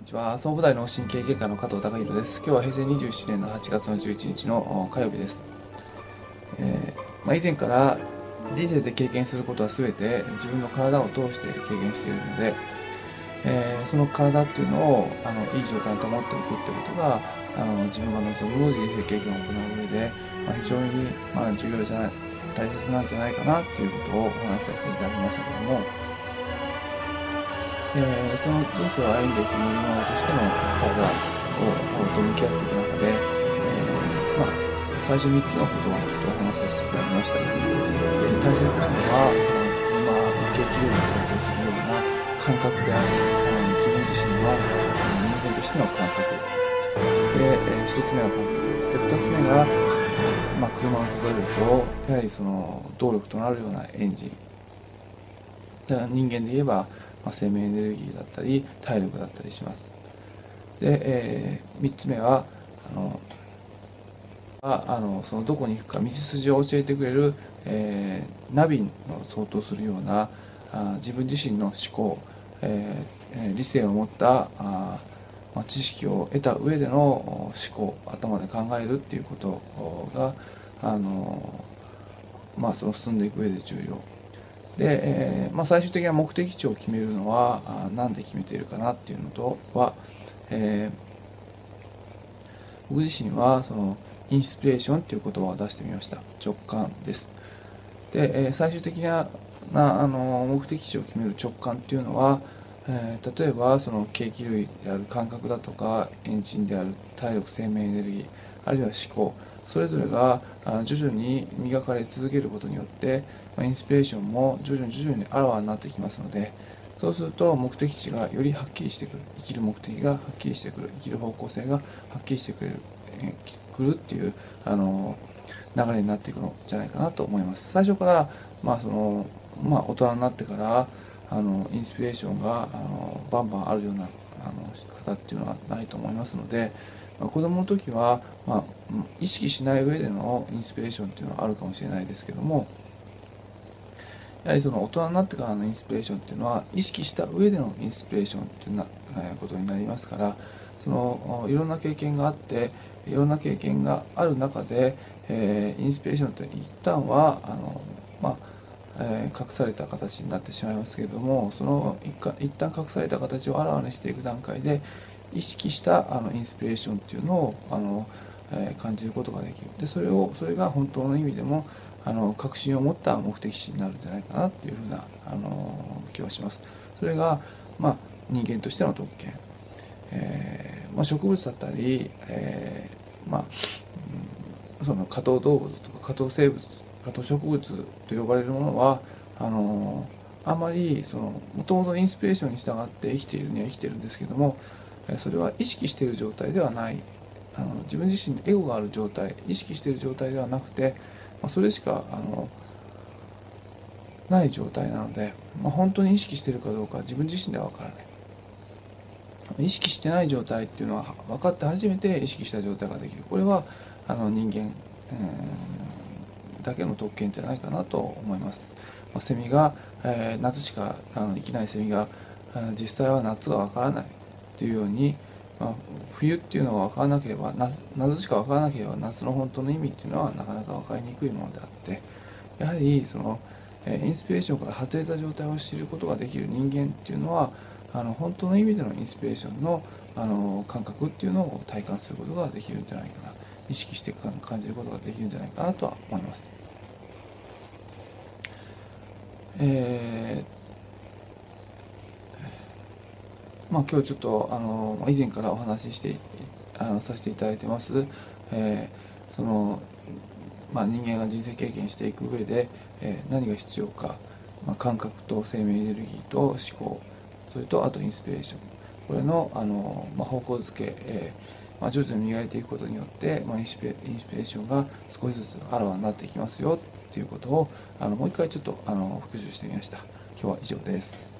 にちは。総武大の神経外科の加藤隆弘です。今日は平成27年の8月の11日の火曜日です、えー、まあ、以前から人生で経験することは全て自分の体を通して経験しているので、えー、その体っていうのをあのいい状態に保っておくってことがあの自分が望む人生経験を行う上で、まあ、非常に、まあ、重要じゃない大切なんじゃないかなっていうことをお話しさせていただきましたけどもえー、その人生を歩んでいく乗り物としての体をと向き合っていく中で、えー、まあ、最初3つのことをちょっとお話しさせていただきました。で大切なのは、今受け切るに相当するような感覚である、あの自分自身の人間としての感覚。で、えー、1つ目は感覚。で、2つ目が、まあ、車を例えると、やはりその動力となるようなエンジン。人間で言えば、まあ、生命エネルギーだったり体力だったりします。で、えー、3つ目はあのああのそのどこに行くか道筋を教えてくれる、えー、ナビの相当するようなあ自分自身の思考、えー、理性を持ったあ、まあ、知識を得た上での思考頭で考えるっていうことがあのまあその進んでいく上で重要。で、えー、まあ、最終的な目的地を決めるのは何で決めているかなっていうのとは、えー、僕自身はそのインスピレーションっていう言葉を出してみました。直感です。で、えー、最終的ななあの目的地を決める直感っていうのは、えー、例えばその景気類である感覚だとかエンジンである体力生命エネルギーあるいは思考それぞれが徐々に磨かれ続けることによってインスピレーションも徐々に徐々にあらわになってきますのでそうすると目的地がよりはっきりしてくる生きる目的がはっきりしてくる生きる方向性がはっきりしてくれる、えくるっていうあの流れになっていくのじゃないかなと思います。最初からまあそのまあ大人になってからあのインスピレーションがあのバンバンあるようなあの方っていうのはないと思いますのでまあ、子供の時は、まあ、意識しない上でのインスピレーションっていうのはあるかもしれないですけどもやはりその大人になってからのインスピレーションっていうのは意識した上でのインスピレーションっていうなことになりますからそのいろんな経験があっていろんな経験がある中で、えー、インスピレーションって一旦はあの、まあえ、隠された形になってしまいますけれどもその一旦隠された形をあらわにしていく段階で意識したあのインスピレーションっていうのをあの、えー、感じることができる。でそれをそれが本当の意味でもあの確信を持った目的地になるんじゃないかなっていうふうなあの気はします。それが、まあ、人間としての特権、えーまあ、植物だったり、えーまあ、うん、その下等動物とか下等生物下等植物と呼ばれるものはあのあんまりそのもともとインスピレーションに従って生きているには生きてるんですけどもそれは意識している状態ではない。あの自分自身にエゴがある状態意識している状態ではなくて、まあ、それしかあのない状態なので、まあ、本当に意識しているかどうか自分自身では分からない。意識してない状態っていうのは分かって初めて意識した状態ができる。これはあの人間、えー、だけの特権じゃないかなと思います、まあ、セミが、えー、夏しかあの生きないセミが実際は夏が分からない。っていうように、まあ、冬っていうのが分からなければ夏しか分からなければ夏の本当の意味っていうのはなかなか分かりにくいものであってやはりその、えインスピレーションから外れた状態を知ることができる人間っていうのはあの本当の意味でのインスピレーションのあの感覚っていうのを体感することができるんじゃないかな意識して感じることができるんじゃないかなとは思います。えーまあ、今日ちょっとあの以前からお話ししてあのさせていただいてます、えー、その、まあ、人間が人生経験していく上で、えー、何が必要か、まあ、感覚と生命エネルギーと思考それとあとインスピレーション。これのあの、まあ、方向づけ、えーまあ、徐々に磨いていくことによって、まあ、インスピレーションが少しずつあらわになっていきますよっていうことをあのもう一回ちょっとあの復習してみました。今日は以上です。